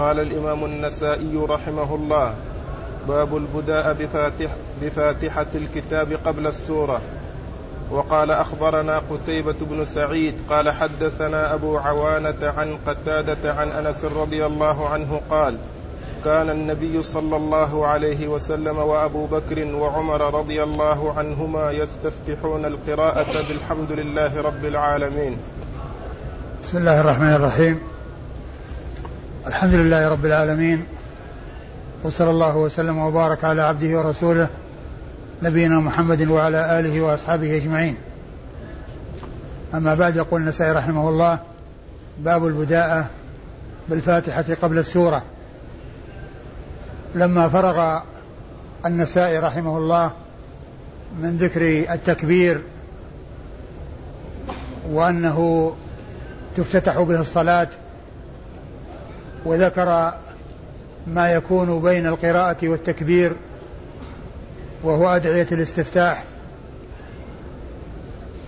قال الإمام النسائي رحمه الله باب البداء بفاتح بفاتحة الكتاب قبل السورة. وقال أخبرنا قتيبة بن سعيد قال حدثنا أبو عوانة عن قتادة عن أنس رضي الله عنه قال كان النبي صلى الله عليه وسلم وأبو بكر وعمر رضي الله عنهما يستفتحون القراءة بالحمد لله رب العالمين. بسم الله الرحمن الرحيم. الحمد لله رب العالمين وصلى الله وسلم وبارك على عبده ورسوله نبينا محمد وعلى آله وأصحابه أجمعين. أما بعد يقول النسائي رحمه الله باب البداءة بالفاتحة قبل السورة. لما فرغ النسائي رحمه الله من ذكر التكبير وأنه تفتتح به الصلاة وذكر ما يكون بين القراءة والتكبير وهو أدعية الاستفتاح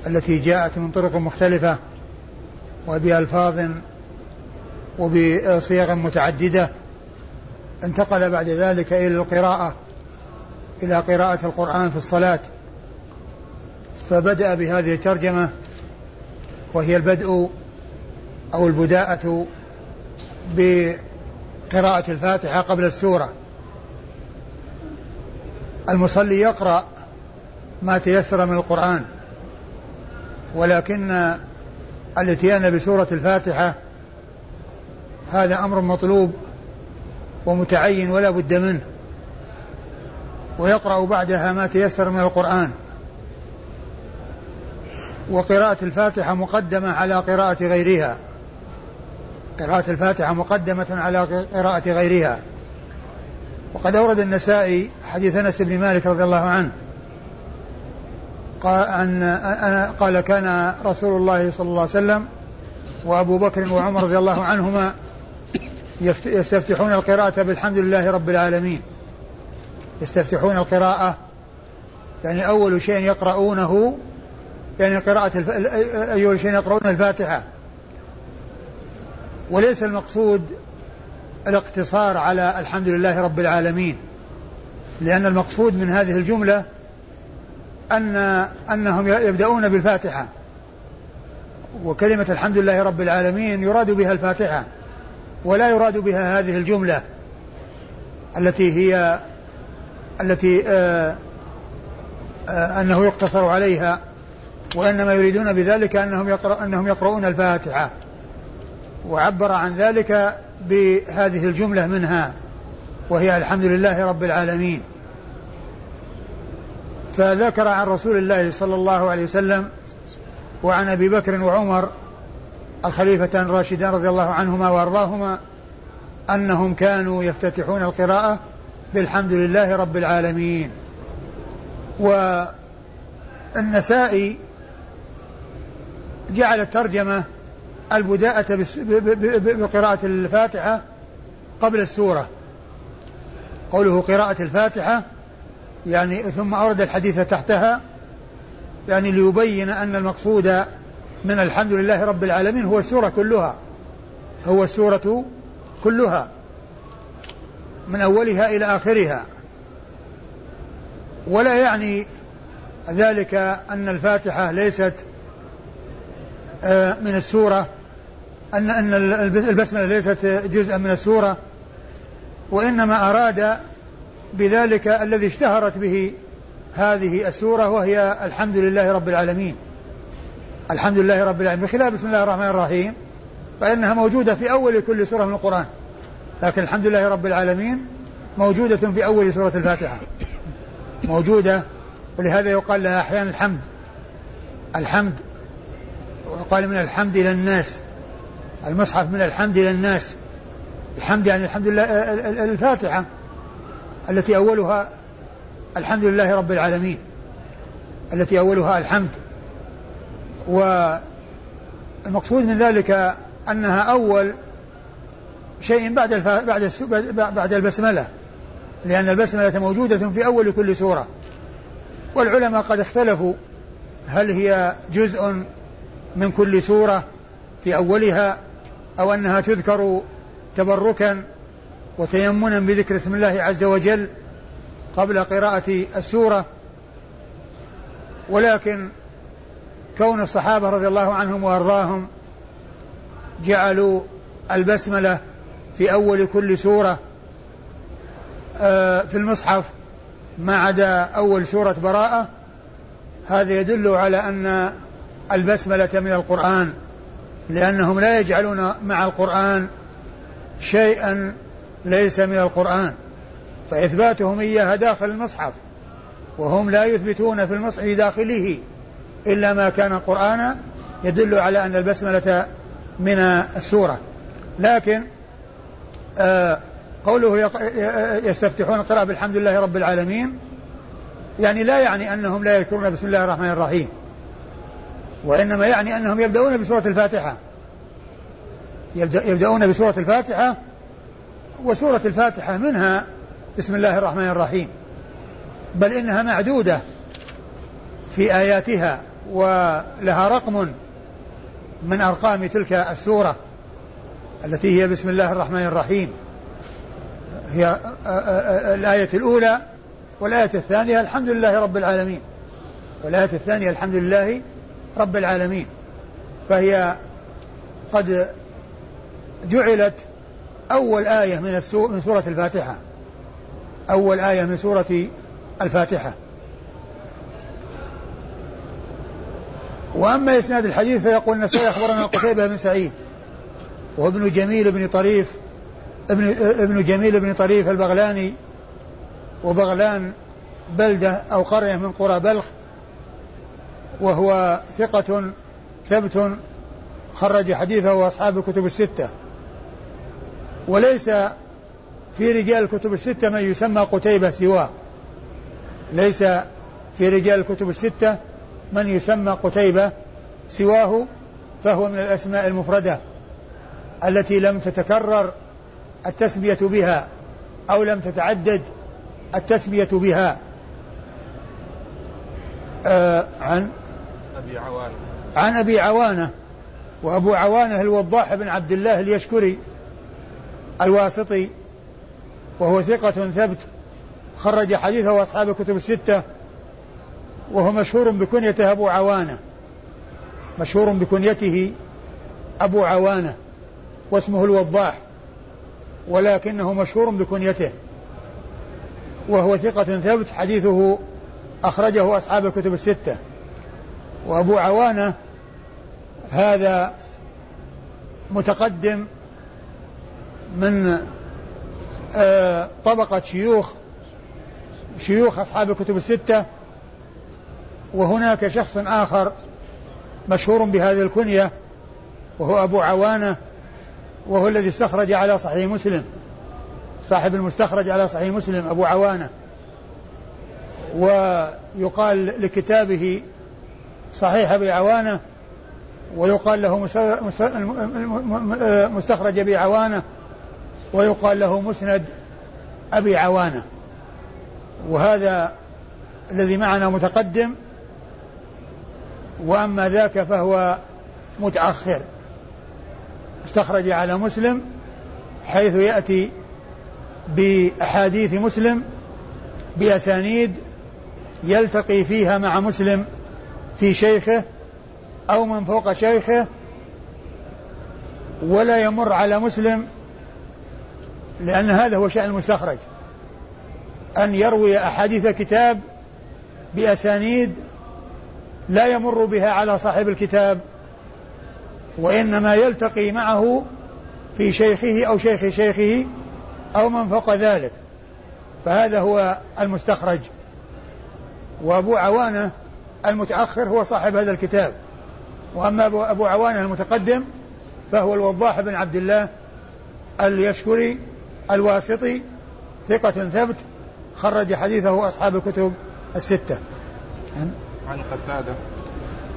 التي جاءت من طرق مختلفة وبألفاظ وبصيغ متعددة انتقل بعد ذلك إلى القراءة إلى قراءة القرآن في الصلاة. فبدأ بهذه الترجمة وهي البدء أو البداءة بقراءة الفاتحة قبل السورة. المصلي يقرأ ما تيسر من القرآن ولكن الاتيان بسورة الفاتحة هذا أمر مطلوب ومتعين ولا بد منه ويقرأ بعدها ما تيسر من القرآن. وقراءة الفاتحة مقدمة على قراءة غيرها. قراءة الفاتحة مقدمة على قراءة غيرها. وقد أورد النسائي حديث أنس بن مالك رضي الله عنه. قال, أن قال كان رسول الله صلى الله عليه وسلم وأبو بكر وعمر رضي الله عنهما يستفتحون القراءة بالحمد لله رب العالمين. يستفتحون القراءة. يعني أول شيء يقرؤونه يعني قراءة الف... أول شيء يقرؤون الفاتحة. وليس المقصود الاقتصار على الحمد لله رب العالمين لأن المقصود من هذه الجملة أن أنهم يبدأون بالفاتحة وكلمة الحمد لله رب العالمين يراد بها الفاتحة ولا يراد بها هذه الجملة التي هي التي آآ آآ أنه يقتصر عليها وإنما يريدون بذلك أنهم يقرأ أنهم يقرؤون الفاتحة. وعبر عن ذلك بهذه الجملة منها وهي الحمد لله رب العالمين. فذكر عن رسول الله صلى الله عليه وسلم وعن أبي بكر وعمر الخليفتان الراشدان رضي الله عنهما وأرضاهما أنهم كانوا يفتتحون القراءة بالحمد لله رب العالمين. والنسائي جعل الترجمة البداءة بقراءة الفاتحة قبل السورة. قوله قراءة الفاتحة يعني ثم أورد الحديث تحتها يعني ليبين أن المقصود من الحمد لله رب العالمين هو السورة كلها. هو السورة كلها من أولها إلى آخرها. ولا يعني ذلك أن الفاتحة ليست آه، من السورة. أن أن البسملة ليست جزءا من السورة وإنما أراد بذلك الذي اشتهرت به هذه السورة وهي الحمد لله رب العالمين. الحمد لله رب العالمين. بخلاف بسم الله الرحمن الرحيم فإنها موجودة في أول كل سورة من القرآن لكن الحمد لله رب العالمين موجودة في أول سورة الفاتحة. موجودة ولهذا يقال لها أحيانا الحمد. الحمد ويقال من الحمد إلى الناس. المصحف من الحمد إلى الناس. الحمد يعني الحمد لله الفاتحة التي أولها الحمد لله رب العالمين. التي أولها الحمد. والمقصود من ذلك أنها أول شيء بعد الف... بعد الس... بعد البسملة. لأن البسملة موجودة في أول كل سورة. والعلماء قد اختلفوا هل هي جزء من كل سورة في أولها أو أنها تذكر تبركا وتيمنا بذكر اسم الله عز وجل قبل قراءة السورة. ولكن كون الصحابة رضي الله عنهم وأرضاهم جعلوا البسملة في أول كل سورة آه، في المصحف ما عدا أول سورة براءة هذا يدل على أن البسملة من القرآن. لأنهم لا يجعلون مع القرآن شيئا ليس من القرآن. فإثباتهم إياها داخل المصحف وهم لا يثبتون في المصحف داخله إلا ما كان قرآنا يدل على أن البسملة من السورة. لكن آه قوله يستفتحون القراءة بالحمد لله رب العالمين يعني لا يعني أنهم لا يذكرون بسم الله الرحمن الرحيم. وإنما يعني أنهم يبدأون بسورة الفاتحة. يبدأون بسورة الفاتحة وسورة الفاتحة منها بسم الله الرحمن الرحيم. بل إنها معدودة في آياتها ولها رقم من أرقام تلك السورة التي هي بسم الله الرحمن الرحيم. هي الآية الأولى والآية الثانية الحمد لله رب العالمين. والآية الثانية الحمد لله رب العالمين فهي قد جعلت أول آية من من سورة الفاتحة. أول آية من سورة الفاتحة. وأما إسناد الحديث فيقول النسائي أخبرنا قتيبة بن سعيد وهو ابن جميل بن طريف ابن ابن جميل بن طريف البغلاني وبغلان بلدة أو قرية من قرى بلخ وهو ثقة ثبت خرج حديثه أصحاب الكتب الستة. وليس في رجال الكتب الستة من يسمى قتيبة سواه. ليس في رجال الكتب الستة من يسمى قتيبة سواه فهو من الأسماء المفردة التي لم تتكرر التسمية بها أو لم تتعدد التسمية بها. آه عن أبي عوانة. عن أبي عوانة وأبو عوانة الوضاح بن عبد الله اليشكري الواسطي وهو ثقة ثبت خرج حديثه أصحاب الكتب الستة وهو مشهور بكنيته أبو عوانة مشهور بكنيته أبو عوانة واسمه الوضاح ولكنه مشهور بكنيته وهو ثقة ثبت حديثه أخرجه أصحاب الكتب الستة. وأبو عوانة هذا متقدم من آه، طبقة شيوخ شيوخ أصحاب الكتب الستة وهناك شخص آخر مشهور بهذه الكنية وهو أبو عوانة وهو الذي استخرج على صحيح مسلم صاحب المستخرج على صحيح مسلم أبو عوانة. ويقال لكتابه صحيح أبي عوانة ويقال له مستخرج أبي عوانة ويقال له مسند أبي عوانة. وهذا الذي معنا متقدم وأما ذاك فهو متأخر. استخرج على مسلم حيث يأتي بأحاديث مسلم بأسانيد يلتقي فيها مع مسلم في شيخه أو من فوق شيخه ولا يمر على مسلم لأن هذا هو شأن المستخرج أن يروي أحاديث كتاب بأسانيد لا يمر بها على صاحب الكتاب وإنما يلتقي معه في شيخه أو شيخ شيخه أو من فوق ذلك. فهذا هو المستخرج. وأبو عوانة المتأخر هو صاحب هذا الكتاب. وأما أبو عوانة المتقدم فهو الوضاح بن عبد الله اليشكري الواسطي ثقة ثبت خرج حديثه أصحاب الكتب الستة. عن قتادة.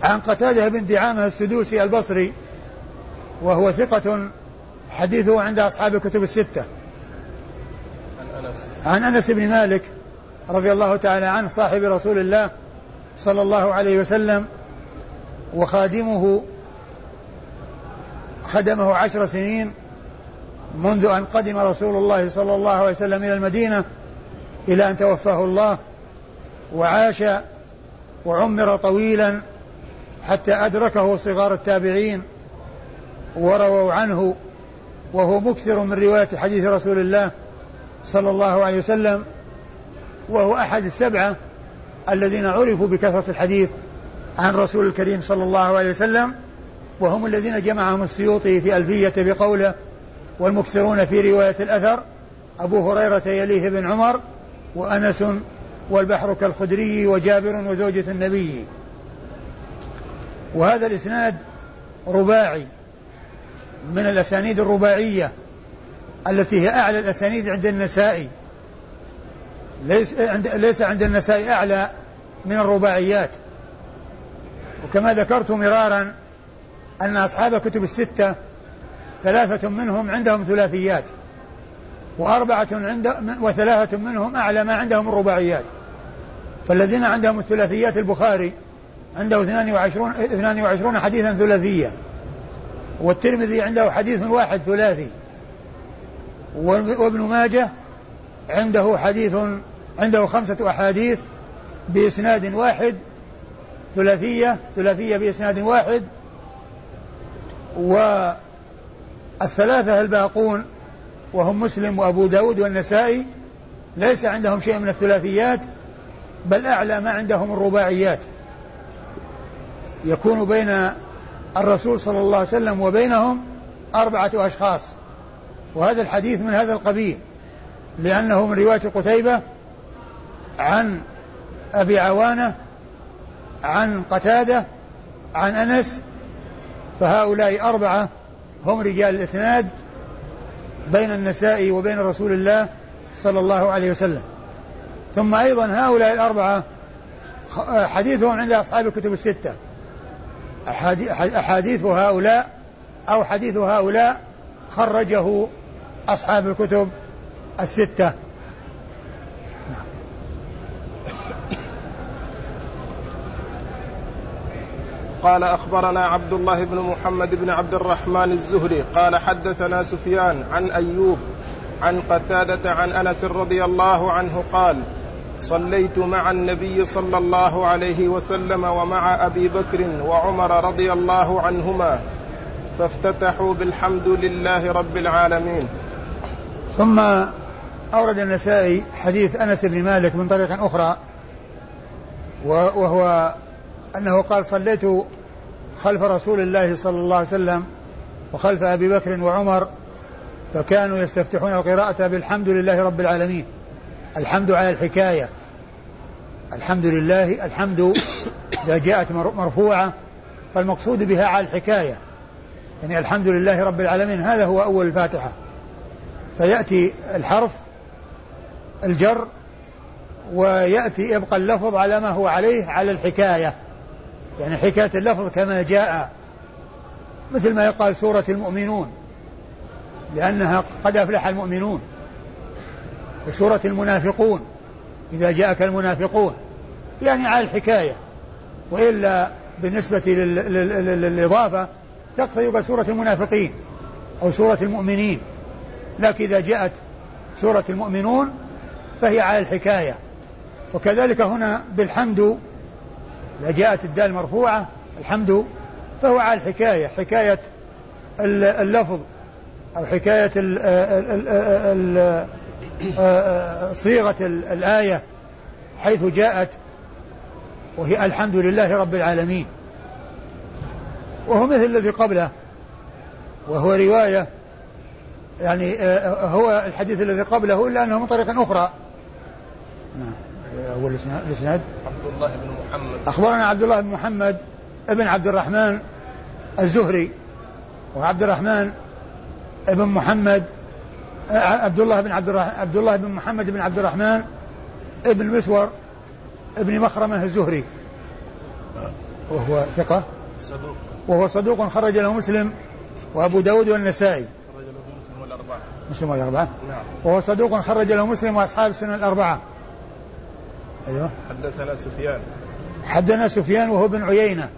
عن قتادة بن دعامة السدوسي البصري وهو ثقة حديثه عند أصحاب الكتب الستة. عن أنس. عن أنس بن مالك رضي الله تعالى عنه صاحب رسول الله صلى الله عليه وسلم وخادمه خدمه عشر سنين منذ أن قدم رسول الله صلى الله عليه وسلم إلى المدينة إلى أن توفاه الله وعاش وعمر طويلا حتى أدركه صغار التابعين ورووا عنه وهو مكثر من رواية حديث رسول الله صلى الله عليه وسلم وهو أحد السبعة الذين عرفوا بكثرة الحديث عن رسول الكريم صلى الله عليه وسلم وهم الذين جمعهم السيوطي في ألفية بقوله والمكثرون في رواية الأثر أبو هريرة يليه بن عمر وأنس والبحر كالخدري وجابر وزوجة النبي. وهذا الإسناد رباعي من الأسانيد الرباعية التي هي أعلى الأسانيد عند النسائي. ليس عند ليس عند النسائي أعلى من الرباعيات. وكما ذكرت مرارا أن أصحاب الكتب الستة ثلاثة منهم عندهم ثلاثيات وأربعة عند وثلاثة منهم أعلى ما عندهم الرباعيات. فالذين عندهم الثلاثيات البخاري عنده 22 22 حديثا ثلاثية والترمذي عنده حديث واحد ثلاثي وابن ماجه عنده حديث عنده خمسة أحاديث بإسناد واحد ثلاثية ثلاثية بإسناد واحد والثلاثة الباقون وهم مسلم وأبو داود والنسائي ليس عندهم شيء من الثلاثيات بل أعلى ما عندهم الرباعيات. يكون بين الرسول صلى الله عليه وسلم وبينهم أربعة أشخاص وهذا الحديث من هذا القبيل. لأنه من رواية قتيبة عن أبي عوانة عن قتادة عن أنس فهؤلاء أربعة هم رجال الإسناد بين النساء وبين رسول الله صلى الله عليه وسلم. ثم أيضا هؤلاء الأربعة حديثهم عند أصحاب الكتب الستة. أحاديث هؤلاء أو حديث هؤلاء خرجه أصحاب الكتب الستة. قال أخبرنا عبد الله بن محمد بن عبد الرحمن الزهري قال حدثنا سفيان عن أيوب عن قتادة عن أنس رضي الله عنه قال صليت مع النبي صلى الله عليه وسلم ومع أبي بكر وعمر رضي الله عنهما فافتتحوا بالحمد لله رب العالمين. ثم أورد النسائي حديث أنس بن مالك من طريق أخرى وهو أنه قال صليت خلف رسول الله صلى الله عليه وسلم وخلف أبي بكر وعمر فكانوا يستفتحون القراءة بالحمد لله رب العالمين. الحمد على الحكاية. الحمد لله الحمد إذا جاءت مرفوعة فالمقصود بها على الحكاية. يعني الحمد لله رب العالمين هذا هو أول الفاتحة. فيأتي الحرف الجر ويأتي يبقى اللفظ على ما هو عليه على الحكاية. يعني حكاية اللفظ كما جاء مثل ما يقال سورة المؤمنون لأنها قد أفلح المؤمنون. وسورة المنافقون إذا جاءك المنافقون. يعني على الحكاية. وإلا بالنسبة للإضافة تقتضي بسورة المنافقين أو سورة المؤمنين. لكن إذا جاءت سورة المؤمنون فهي على الحكاية. وكذلك هنا بالحمد إذا جاءت الدال مرفوعة الحمد فهو على الحكاية حكاية اللفظ أو حكاية صيغة الآية حيث جاءت وهي الحمد لله رب العالمين. وهو مثل الذي قبله وهو رواية يعني هو الحديث الذي قبله إلا أنه من طريق أخرى. نعم. أول الإسناد عبد الله بن محمد. أخبرنا عبد الله بن محمد ابن عبد الرحمن الزهري وعبد الرحمن ابن محمد عبد الله بن عبد الرحمن عبد الله بن محمد بن عبد الرحمن ابن مسور ابن مخرمة الزهري. وهو ثقة؟ صدوق. وهو صدوق خرج له مسلم وأبو داود والنسائي. خرج له مسلم والأربعة. مسلم والأربعة؟ نعم. وهو صدوق خرج له مسلم وأصحاب السنن الأربعة. أيوه. حدثنا سفيان. حدثنا سفيان وهو ابن عيينة.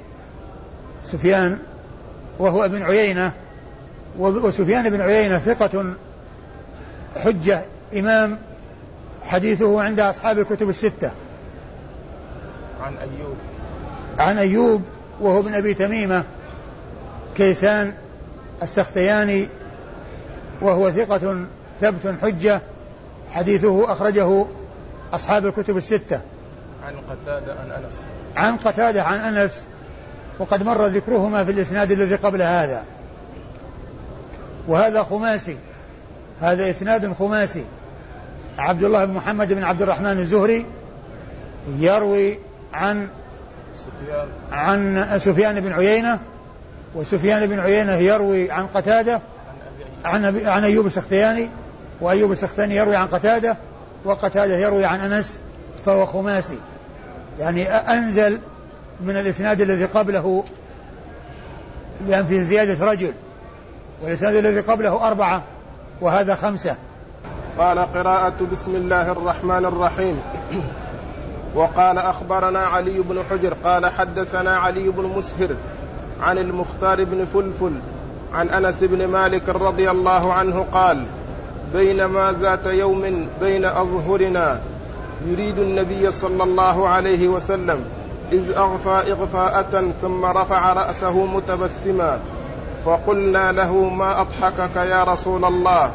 سفيان وهو ابن عيينة. وسفيان بن عيينة ثقة حجة إمام حديثه عند أصحاب الكتب الستة. عن أيوب. عن أيوب وهو ابن أبي تميمة. كيسان السختياني وهو ثقة ثبت حجة. حديثه أخرجه أصحاب الكتب الستة. عن قتادة عن أنس. عن قتادة عن أنس. وقد مر ذكرهما في الإسناد الذي قبل هذا. وهذا خماسي. هذا إسناد خماسي. عبد الله بن محمد بن عبد الرحمن الزهري يروي عن سفيان. عن سفيان بن عيينة. وسفيان بن عيينة يروي عن قتادة. عن عن أيوب السختياني. وأيوب السختياني يروي عن قتادة. وقتادة يروي عن أنس فهو خماسي. يعني أنزل من الإسناد الذي قبله لأن فيه زيادة رجل والإسناد الذي قبله أربعة وهذا خمسة. قال قراءة بسم الله الرحمن الرحيم. وقال أخبرنا علي بن حجر قال حدثنا علي بن مسهر عن المختار بن فلفل عن أنس بن مالك رضي الله عنه قال بينما ذات يوم بين أظهرنا يريد النبي صلى الله عليه وسلم إذ أغفى إغفاءة ثم رفع رأسه متبسما فقلنا له ما أضحكك يا رسول الله؟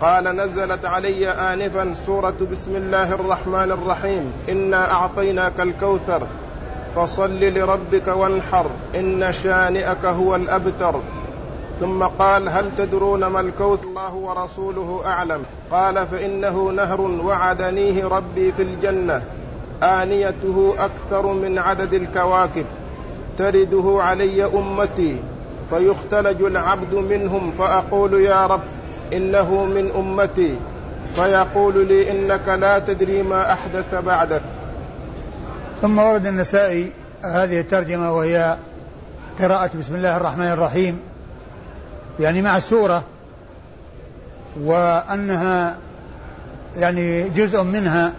قال نزلت علي آنفا سورة بسم الله الرحمن الرحيم إنا أعطيناك الكوثر فصل لربك وانحر إن شانئك هو الأبتر. ثم قال هل تدرون ما الكوثر؟ الله ورسوله أعلم. قال فإنه نهر وعدنيه ربي في الجنة. آنيته أكثر من عدد الكواكب. ترده علي أمتي. فيختلج العبد منهم فأقول يا رب إنه من أمتي. فيقول لي إنك لا تدري ما أحدث بعدك. ثم ورد النسائي هذه الترجمة وهي قراءة بسم الله الرحمن الرحيم. يعني مع السورة وأنها يعني جزء منها.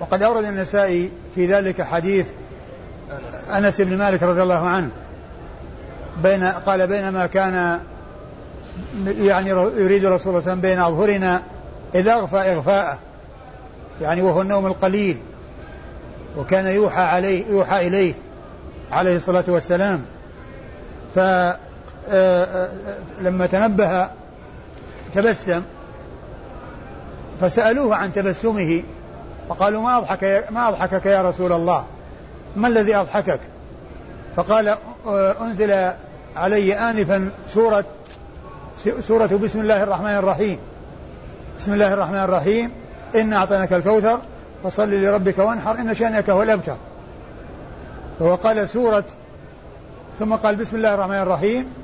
وقد أورد النسائي في ذلك حديث أنس بن مالك رضي الله عنه. بين قال بينما كان يعني يريد الرسول صلى الله عليه وسلم بين أظهرنا إذا أغفى إغفاءه يعني وهو النوم القليل وكان يوحى عليه يوحى إليه عليه الصلاة والسلام. فلما آه، آه، تنبه تبسم فسألوه عن تبسمه فقالوا ما أضحك ما أضحكك يا رسول الله؟ ما الذي أضحكك؟ فقال آه، أنزل علي آنفا سورة سورة بسم الله الرحمن الرحيم. بسم الله الرحمن الرحيم. إنا أعطيناك الكوثر فصل لربك وانحر إن شانئك هو الأبتر. فهو قال سورة ثم قال بسم الله الرحمن الرحيم.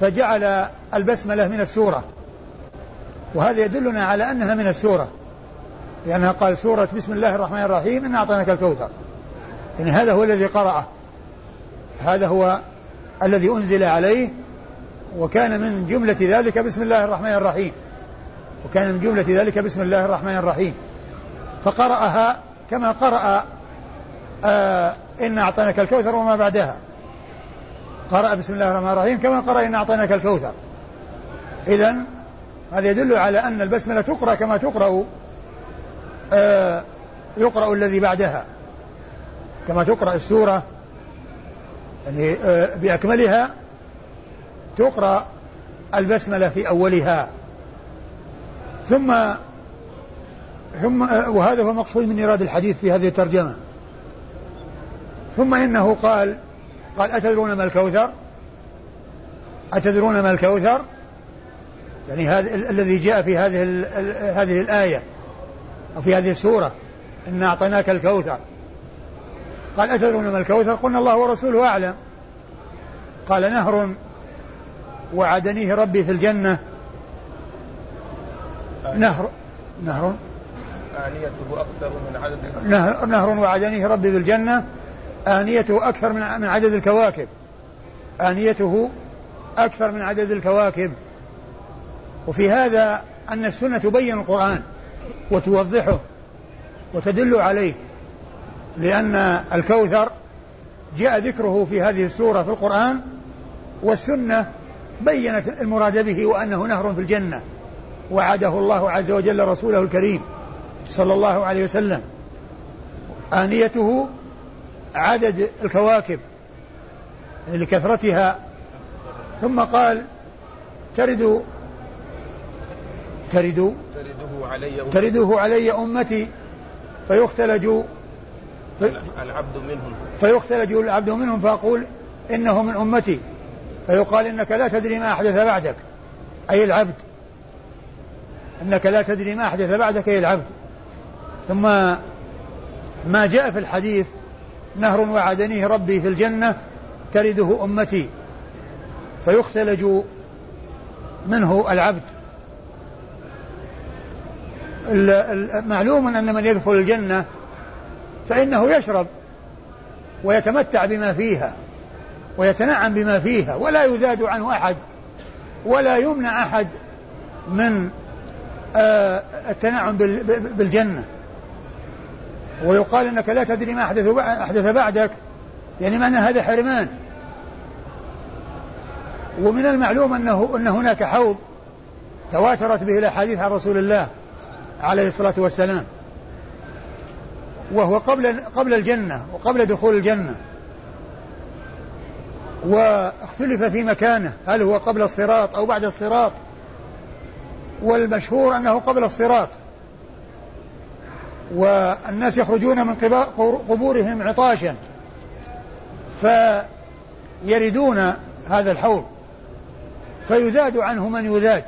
فجعل البسملة من السورة. وهذا يدلنا على أنها من السورة. لأنها قال سورة بسم الله الرحمن الرحيم إنا أعطيناك الكوثر. يعني هذا هو الذي قرأه. هذا هو الذي أنزل عليه وكان من جملة ذلك بسم الله الرحمن الرحيم. وكان من جملة ذلك بسم الله الرحمن الرحيم. فقرأها كما قرأ آه إن أعطيناك الكوثر وما بعدها. قرأ بسم الله الرحمن الرحيم كما قرأ إن أعطيناك الكوثر. إذا هذا يدل على أن البسملة تقرأ كما تقرأ آه يقرأ الذي بعدها. كما تقرأ السورة يعني آه بأكملها تقرأ البسملة في أولها. ثم ثم وهذا هو المقصود من إيراد الحديث في هذه الترجمة. ثم إنه قال قال أتدرون ما الكوثر؟ أتدرون ما الكوثر؟ يعني هذا الذي جاء في هذه هذه الآية أو في هذه السورة إنا أعطيناك الكوثر. قال أتدرون ما الكوثر؟ قلنا الله ورسوله أعلم. قال نهر وعدنيه ربي في الجنة. نهر نهر؟ آنيته أكثر من عدد. نهر, نهر وعدنيه ربي في الجنة. آنيته أكثر من من عدد الكواكب. آنيته أكثر من عدد الكواكب. وفي هذا أن السنة تبين القرآن وتوضحه وتدل عليه لأن الكوثر جاء ذكره في هذه السورة في القرآن والسنة بينت المراد به وأنه نهر في الجنة وعده الله عز وجل رسوله الكريم صلى الله عليه وسلم. آنيته عدد الكواكب لكثرتها. ثم قال ترد ترد ترده علي أمتي. ترده علي أمتي فيختلج في العبد منهم. فيختلج العبد منهم فأقول إنه من أمتي. فيقال إنك لا تدري ما أحدث بعدك أي العبد. إنك لا تدري ما أحدث بعدك أي العبد. ثم ما جاء في الحديث نهر وعدنيه ربي في الجنة ترده أمتي. فيختلج منه العبد. معلوم أن من يدخل الجنة فإنه يشرب ويتمتع بما فيها ويتنعم بما فيها ولا يذاد عنه أحد ولا يمنع أحد من آه، التنعم بالجنة. ويقال إنك لا تدري ما أحدث أحدث بعدك. يعني معنى هذا حرمان. ومن المعلوم انه أن هناك حوض تواترت به الأحاديث عن رسول الله عليه الصلاة والسلام. وهو قبل قبل الجنة وقبل دخول الجنة. واختلف في مكانه. هل هو قبل الصراط أو بعد الصراط؟ والمشهور أنه قبل الصراط. والناس يخرجون من قبورهم عطاشا فيردون هذا الحوض فيذاد عنه من يذاد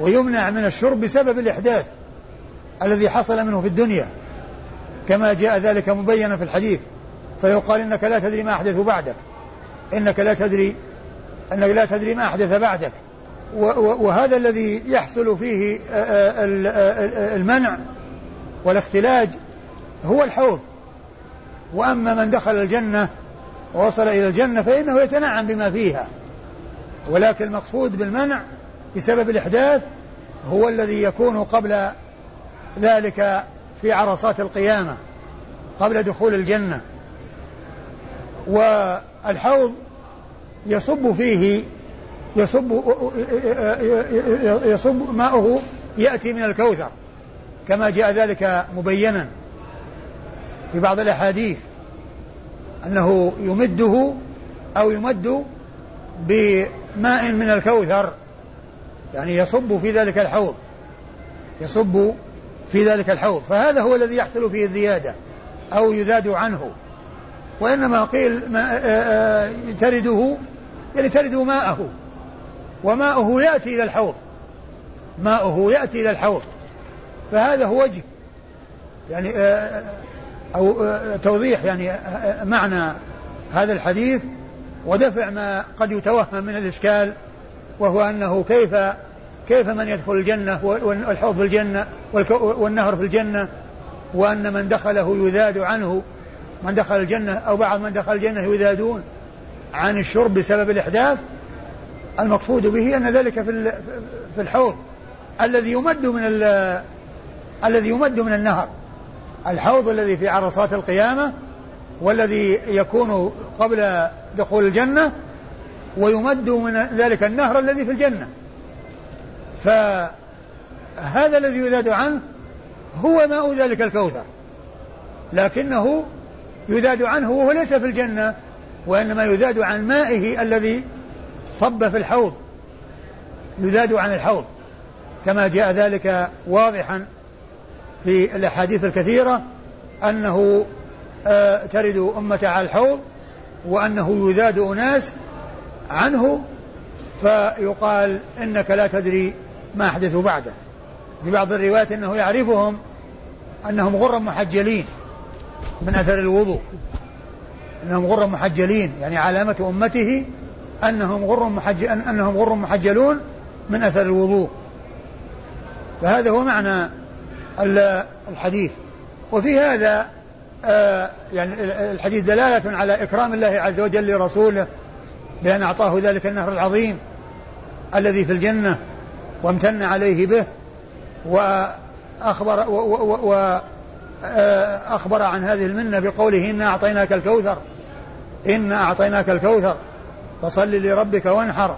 ويمنع من الشرب بسبب الإحداث الذي حصل منه في الدنيا كما جاء ذلك مبينا في الحديث فيقال إنك لا تدري ما أحدث بعدك إنك لا تدري أنك لا تدري ما أحدث بعدك وهذا الذي يحصل فيه المنع والاختلاج هو الحوض. وأما من دخل الجنة ووصل إلى الجنة فإنه يتنعم بما فيها. ولكن المقصود بالمنع بسبب الإحداث هو الذي يكون قبل ذلك في عرصات القيامة قبل دخول الجنة. والحوض يصب فيه يصب يصب ماؤه يأتي من الكوثر. كما جاء ذلك مبينا في بعض الأحاديث أنه يمده أو يمد بماء من الكوثر يعني يصب في ذلك الحوض يصب في ذلك الحوض فهذا هو الذي يحصل فيه الزيادة أو يزاد عنه وإنما قيل ما ترده يعني ترد ماءه وماءه يأتي إلى الحوض ماءه يأتي إلى الحوض. فهذا هو وجه. يعني آه، أو آه، توضيح يعني آه، معنى هذا الحديث ودفع ما قد يتوهم من الإشكال وهو أنه كيف كيف من يدخل الجنة والحوض في الجنة والنهر في الجنة وأن من دخله يذاد عنه. من دخل الجنة أو بعض من دخل الجنة يذادون عن الشرب بسبب الإحداث. المقصود به أن ذلك في في الحوض الذي يمد من الذي يمد من النهر. الحوض الذي في عرصات القيامة والذي يكون قبل دخول الجنة ويمد من ذلك النهر الذي في الجنة. فهذا الذي يذاد عنه هو ماء ذلك الكوثر. لكنه يذاد عنه وهو ليس في الجنة وإنما يذاد عن مائه الذي صب في الحوض. يذاد عن الحوض. كما جاء ذلك واضحا في الأحاديث الكثيرة أنه آه، ترد أمة على الحوض وأنه يذاد أناس عنه فيقال إنك لا تدري ما أحدث بعده. في بعض الروايات أنه يعرفهم أنهم غر محجلين من أثر الوضوء. أنهم غر محجلين يعني علامة أمته أنهم غر محج أنهم غر محجلون من أثر الوضوء. فهذا هو معنى الحديث. وفي هذا آه، يعني الحديث دلالة على إكرام الله عز وجل لرسوله بأن أعطاه ذلك النهر العظيم الذي في الجنة وامتن عليه به وأخبر وأخبر آه، عن هذه المنة بقوله إنا أعطيناك الكوثر إنا أعطيناك الكوثر فصل لربك وانحر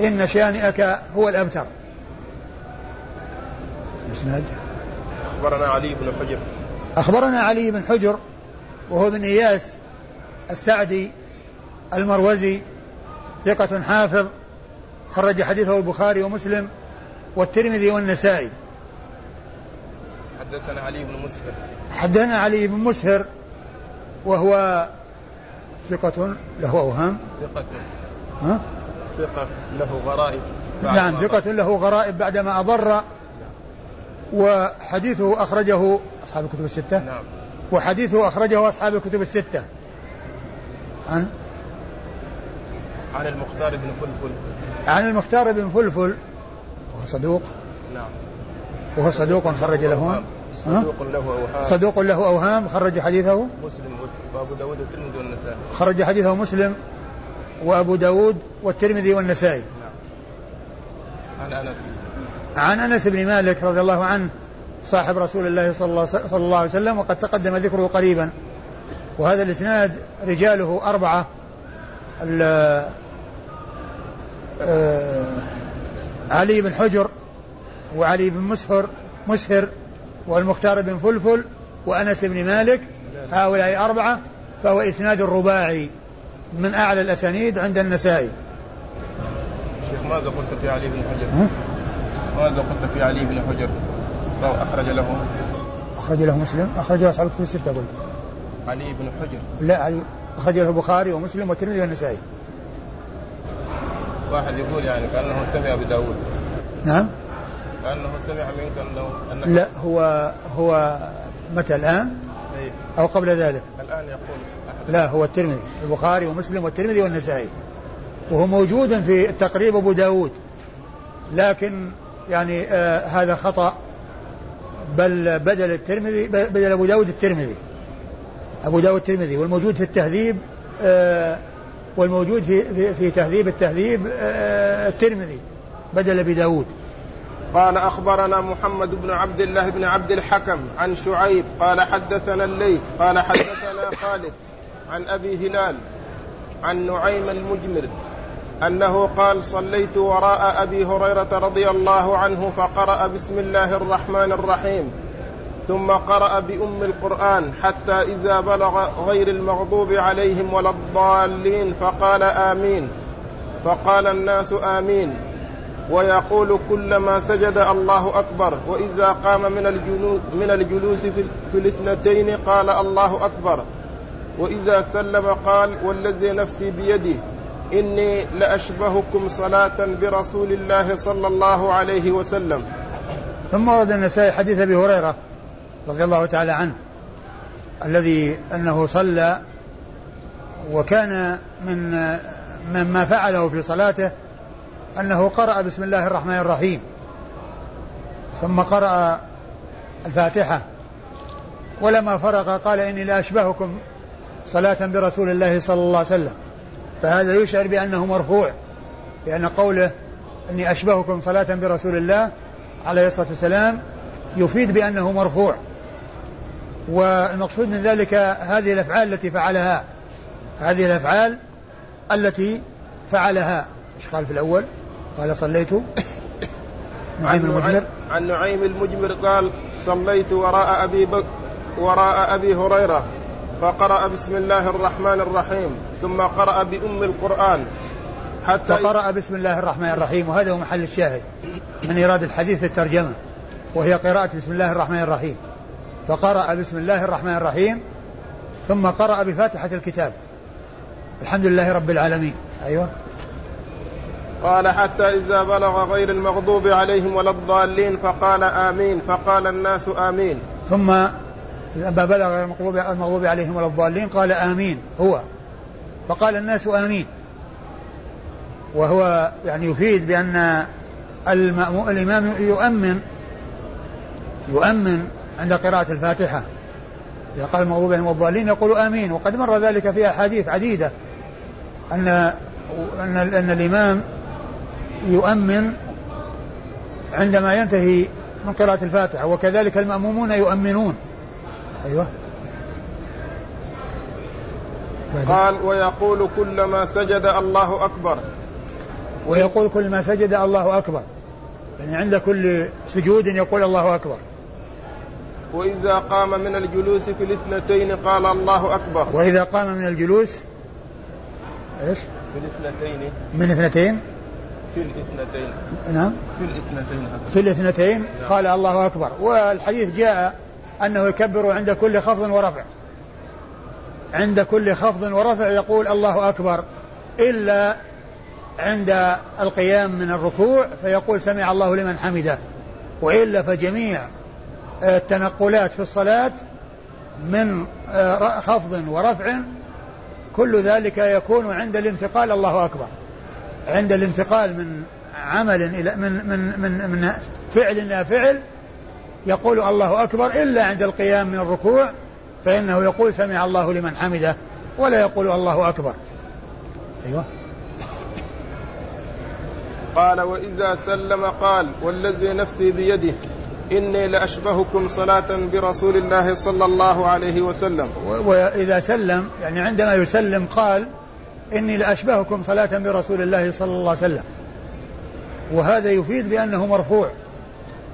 إن شانئك هو الأبتر. الإسناد أخبرنا علي بن حجر. أخبرنا علي بن حجر وهو بن إياس السعدي المروزي ثقة حافظ خرج حديثه البخاري ومسلم والترمذي والنسائي. حدثنا علي بن مسهر. حدثنا علي بن مسهر وهو ثقة له أوهام. ثقة. ها؟ ثقة له غرائب. نعم ثقة له غرائب بعدما أضر. وحديثه أخرجه أصحاب الكتب الستة. نعم. وحديثه أخرجه أصحاب الكتب الستة. عن؟ عن المختار بن فلفل. عن المختار بن فلفل. وهو صدوق. نعم. وهو صدوق خرج له؟ صدوق له أوهام. صدوق له أوهام. خرج حديثه. مسلم وأبو داود والترمذي والنسائي. خرج حديثه مسلم وأبو داود والترمذي والنسائي. عن أنس. عن أنس بن مالك رضي الله عنه صاحب رسول الله صلى الله, عليه وسلم وقد تقدم ذكره قريبا. وهذا الإسناد رجاله أربعة آه، علي بن حجر وعلي بن مسهر مسهر والمختار بن فلفل وأنس بن مالك هؤلاء أربعة فهو إسناد رباعي من أعلى الأسانيد عند النسائي. شيخ ماذا قلت في علي بن حجر؟ ماذا قلت في علي بن حجر؟ روى أخرج له. أخرج له مسلم. أخرج له أصحاب الكتب الستة قلت. علي بن حجر. لا علي. أخرج له البخاري ومسلم والترمذي والنسائي. واحد يقول يعني كأنه سمع بداود نعم. كأنه سمع منك أنه أنك لا هو هو متى الآن؟ إيه. أو قبل ذلك؟ الآن يقول أحد. لا هو الترمذي. البخاري ومسلم والترمذي والنسائي. وهو موجود في التقريب أبو داود. لكن يعني آه هذا خطأ. بل بدل الترمذي بدل أبو داود الترمذي. أبو داود الترمذي والموجود في التهذيب آه والموجود في, في, في تهذيب التهذيب آه الترمذي بدل أبي داود. قال أخبرنا محمد بن عبد الله بن عبد الحكم عن شعيب قال حدثنا الليث قال حدثنا خالد عن أبي هلال عن نعيم المجمر. أنه قال صليت وراء أبي هريرة رضي الله عنه فقرأ بسم الله الرحمن الرحيم. ثم قرأ بأم القرآن حتى إذا بلغ غير المغضوب عليهم ولا الضالين فقال آمين. فقال الناس آمين. ويقول كلما سجد الله أكبر وإذا قام من الجلوس, من الجلوس في, الاثنتين قال الله أكبر. وإذا سلم قال والذي نفسي بيده إني لأشبهكم صلاة برسول الله صلى الله عليه وسلم. ثم ورد النسائي حديث أبي هريرة رضي الله تعالى عنه الذي أنه صلى وكان من مما فعله في صلاته أنه قرأ بسم الله الرحمن الرحيم ثم قرأ الفاتحة ولما فرغ قال إني لأشبهكم صلاة برسول الله صلى الله عليه وسلم. فهذا يشعر بأنه مرفوع لأن قوله إني أشبهكم صلاة برسول الله عليه الصلاة والسلام يفيد بأنه مرفوع. والمقصود من ذلك هذه الأفعال التي فعلها هذه الأفعال التي فعلها. إيش قال في الأول؟ قال صليت. نعيم المجمر. عن نعيم المجمر قال صليت وراء أبي بك وراء أبي هريرة فقرأ بسم الله الرحمن الرحيم. ثم قرأ بأم القرآن حتى فقرأ بسم الله الرحمن الرحيم وهذا هو محل الشاهد من إيراد الحديث في الترجمة وهي قراءة بسم الله الرحمن الرحيم. فقرأ بسم الله الرحمن الرحيم ثم قرأ بفاتحة الكتاب. الحمد لله رب العالمين. أيوة. قال حتى إذا بلغ غير المغضوب عليهم ولا الضالين فقال آمين فقال الناس آمين. ثم لما بلغ المغضوب المغضوب عليهم ولا الضالين قال آمين هو. فقال الناس آمين. وهو يعني يفيد بأن الإمام يؤمن يؤمن عند قراءة الفاتحة. إذا قال المغضوب عليهم والضالين يقول آمين. وقد مر ذلك في أحاديث عديدة. أن أن أن الإمام يؤمن عندما ينتهي من قراءة الفاتحة. وكذلك المأمومون يؤمنون. أيوه. قال ويقول كلما سجد الله أكبر. ويقول كل ما سجد الله أكبر. يعني عند كل سجود يقول الله أكبر. وإذا قام من الجلوس في الاثنتين قال الله أكبر. وإذا قام من الجلوس إيش؟ في الاثنتين. من اثنتين؟ في الاثنتين. نعم. في الاثنتين. في الاثنتين قال الله أكبر. والحديث جاء أنه يكبر عند كل خفض ورفع. عند كل خفض ورفع يقول الله أكبر إلا عند القيام من الركوع فيقول سمع الله لمن حمده وإلا فجميع التنقلات في الصلاة من خفض ورفع كل ذلك يكون عند الانتقال الله أكبر عند الانتقال من عمل إلى من من من من فعل إلى فعل يقول الله أكبر إلا عند القيام من الركوع فإنه يقول سمع الله لمن حمده ولا يقول الله أكبر. أيوه. قال وإذا سلم قال والذي نفسي بيده إني لأشبهكم صلاة برسول الله صلى الله عليه وسلم. وإذا سلم يعني عندما يسلم قال إني لأشبهكم صلاة برسول الله صلى الله عليه وسلم. وهذا يفيد بأنه مرفوع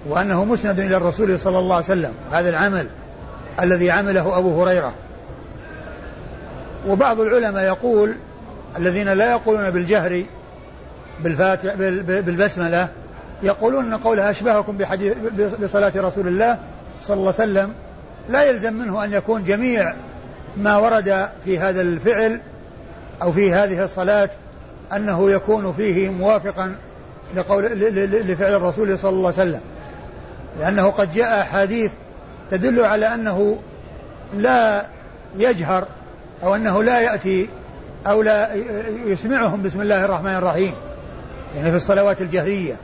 وأنه مسند إلى الرسول صلى الله عليه وسلم. هذا العمل. الذي عمله أبو هريرة. وبعض العلماء يقول الذين لا يقولون بالجهر بالفاتح بالبسملة يقولون أن قولها أشبهكم بحديث بصلاة رسول الله صلى الله عليه وسلم. لا يلزم منه أن يكون جميع ما ورد في هذا الفعل أو في هذه الصلاة أنه يكون فيه موافقا لقول لفعل الرسول صلى الله عليه وسلم. لأنه قد جاء أحاديث تدل على أنه لا يجهر أو أنه لا يأتي أو لا يسمعهم بسم الله الرحمن الرحيم. يعني في الصلوات الجهرية.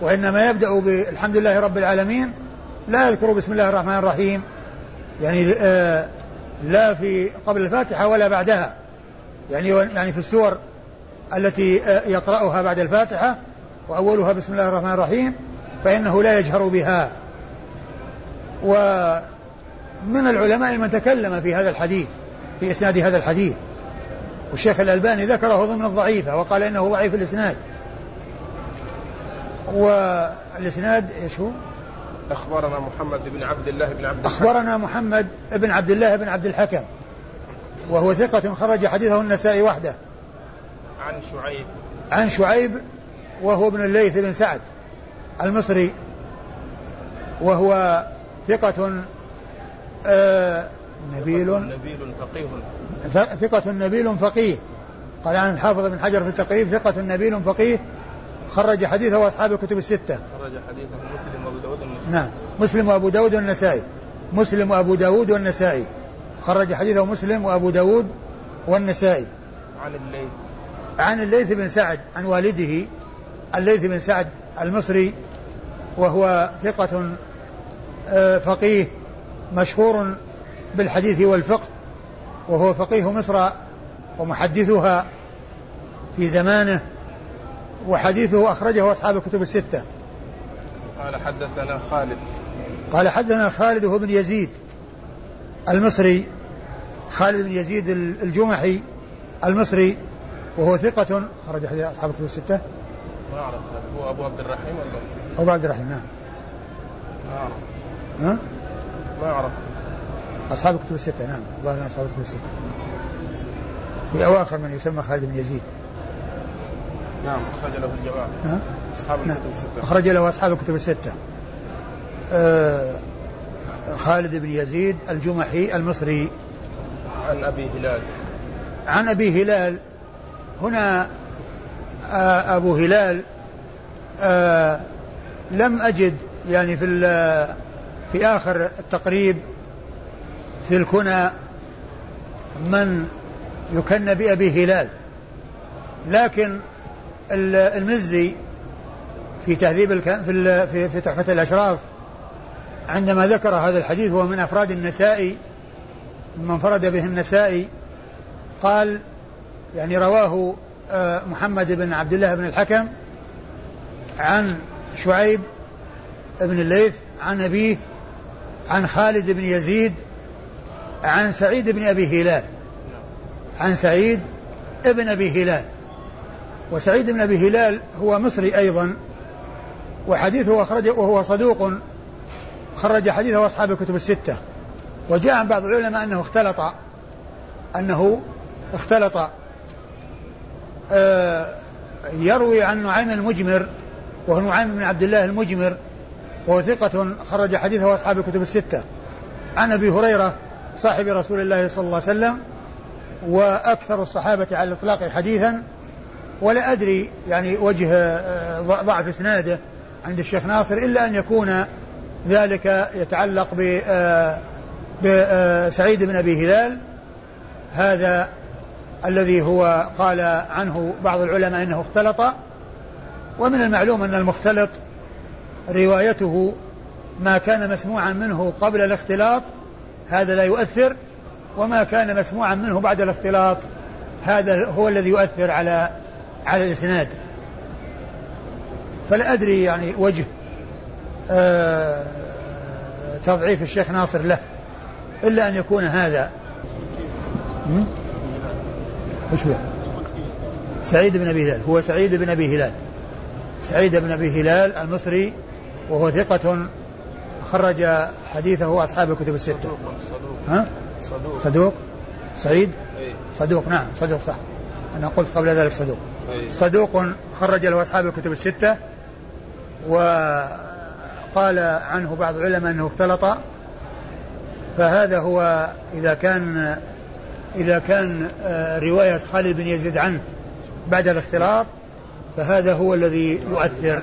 وإنما يبدأ بالحمد لله رب العالمين لا يذكر بسم الله الرحمن الرحيم. يعني آه لا في قبل الفاتحة ولا بعدها. يعني يعني في السور التي آه يقرأها بعد الفاتحة وأولها بسم الله الرحمن الرحيم فإنه لا يجهر بها. ومن العلماء من تكلم في هذا الحديث في إسناد هذا الحديث. والشيخ الألباني ذكره ضمن الضعيفة وقال إنه ضعيف الإسناد. والإسناد إيش هو؟ أخبرنا محمد بن عبد الله بن عبد الحكم. أخبرنا محمد بن عبد الله بن عبد الحكم. وهو ثقة خرج حديثه النسائي وحده. عن شعيب. عن شعيب وهو ابن الليث بن سعد المصري. وهو ثقة آه نبيل. نبيل فقيه. ثقة نبيل فقيه. قال عن الحافظ بن حجر في التقريب ثقة نبيل فقيه. خرج حديثه أصحاب الكتب الستة. خرج حديثه مسلم وأبو داود والنسائي. نعم. مسلم وأبو داود والنسائي. مسلم وأبو داود والنسائي. خرج حديثه مسلم وأبو داود والنسائي. عن الليث. عن الليث بن سعد عن والده الليث بن سعد المصري وهو ثقة فقيه مشهور بالحديث والفقه وهو فقيه مصر ومحدثها في زمانه وحديثه أخرجه أصحاب الكتب الستة. قال حدثنا خالد. قال حدثنا خالد وهو بن يزيد المصري خالد بن يزيد الجمحي المصري وهو ثقة خرج حديث أصحاب الكتب الستة. ما أعرف هو أبو عبد الرحيم ولا؟ أبو عبد الرحيم نعم. ما أعرف. ها؟ ما أعرف أصحاب الكتب الستة نعم. ظاهر أصحاب الكتب الستة. في أواخر من يسمى خالد بن يزيد. نعم أخرج له الجماعة. نعم أصحاب نعم. الكتب الستة. أخرج له أصحاب الكتب الستة. آه خالد بن يزيد الجمحي المصري. عن أبي هلال. عن أبي هلال. هنا آه أبو هلال آه لم أجد يعني في في آخر التقريب في الكنى من يكن بأبي هلال. لكن المزي في تهذيب الك... في في, في تحفة الأشراف عندما ذكر هذا الحديث هو من أفراد النسائي من فرد به النسائي قال يعني رواه آه، محمد بن عبد الله بن الحكم عن شعيب بن الليث عن أبيه عن خالد بن يزيد عن سعيد بن أبي هلال عن سعيد بن أبي هلال. وسعيد بن أبي هلال هو مصري أيضا وحديثه أخرجه وهو صدوق خرج حديثه أصحاب الكتب الستة. وجاء عن بعض العلماء أنه اختلط أنه اختلط. آه يروي عن نعيم المجمر وهو نعيم بن عبد الله المجمر وهو ثقة خرج حديثه أصحاب الكتب الستة. عن أبي هريرة صاحب رسول الله صلى الله عليه وسلم وأكثر الصحابة على الإطلاق حديثا ولا أدري يعني وجه آه، ضعف إسناده عند الشيخ ناصر إلا أن يكون ذلك يتعلق ب آه، بسعيد بن أبي هلال. هذا الذي هو قال عنه بعض العلماء إنه اختلط. ومن المعلوم أن المختلط روايته ما كان مسموعا منه قبل الاختلاط هذا لا يؤثر وما كان مسموعا منه بعد الاختلاط هذا هو الذي يؤثر على على الإسناد. فلا ادري يعني وجه آه تضعيف الشيخ ناصر له إلا أن يكون هذا. وش هو؟ سعيد بن أبي هلال هو سعيد بن أبي هلال. سعيد بن أبي هلال المصري وهو ثقة خرج حديثه أصحاب الكتب الستة. صدوق صدوق. ها؟ صدوق. صدوق؟ سعيد؟ أي. صدوق نعم صدوق صح. أنا قلت قبل ذلك صدوق. أي. صدوق خرج له أصحاب الكتب الستة وقال عنه بعض العلماء أنه اختلط. فهذا هو إذا كان إذا كان آه، رواية خالد بن يزيد عنه بعد الاختلاط فهذا هو الذي يؤثر.